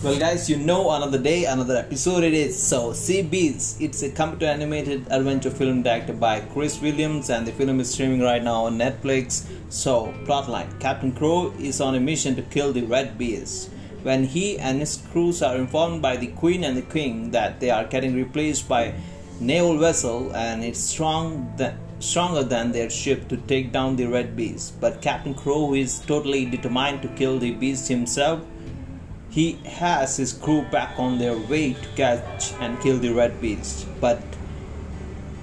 Well, guys, you know another day, another episode it is. So, Sea Beast, it's a computer animated adventure film directed by Chris Williams, and the film is streaming right now on Netflix. So, plotline Captain Crow is on a mission to kill the Red Beast. When he and his crews are informed by the Queen and the King that they are getting replaced by naval vessel and it's strong th- stronger than their ship to take down the Red Beast. But Captain Crow is totally determined to kill the beast himself he has his crew back on their way to catch and kill the red beast, but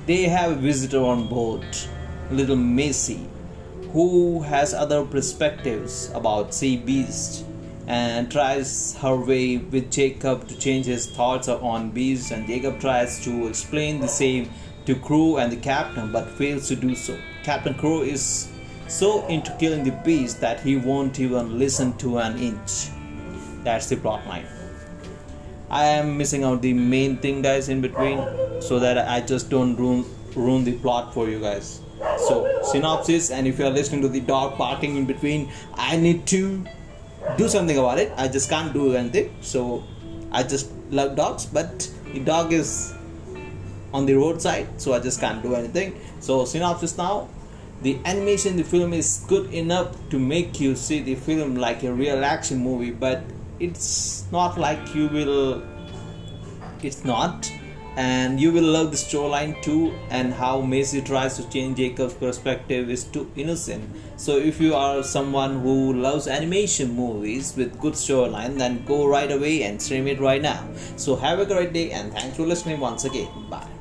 they have a visitor on board, little Macy, who has other perspectives about sea beast and tries her way with Jacob to change his thoughts on beast and Jacob tries to explain the same to crew and the captain but fails to do so. Captain Crow is so into killing the beast that he won't even listen to an inch that's the plot line. I am missing out the main thing guys in between so that i just don't ruin ruin the plot for you guys. So synopsis and if you are listening to the dog barking in between i need to do something about it. I just can't do anything so i just love dogs but the dog is on the roadside so i just can't do anything. So synopsis now. The animation the film is good enough to make you see the film like a real action movie but it's not like you will it's not. And you will love the storyline too and how Macy tries to change Jacob's perspective is too innocent. So if you are someone who loves animation movies with good storyline then go right away and stream it right now. So have a great day and thanks for listening once again. Bye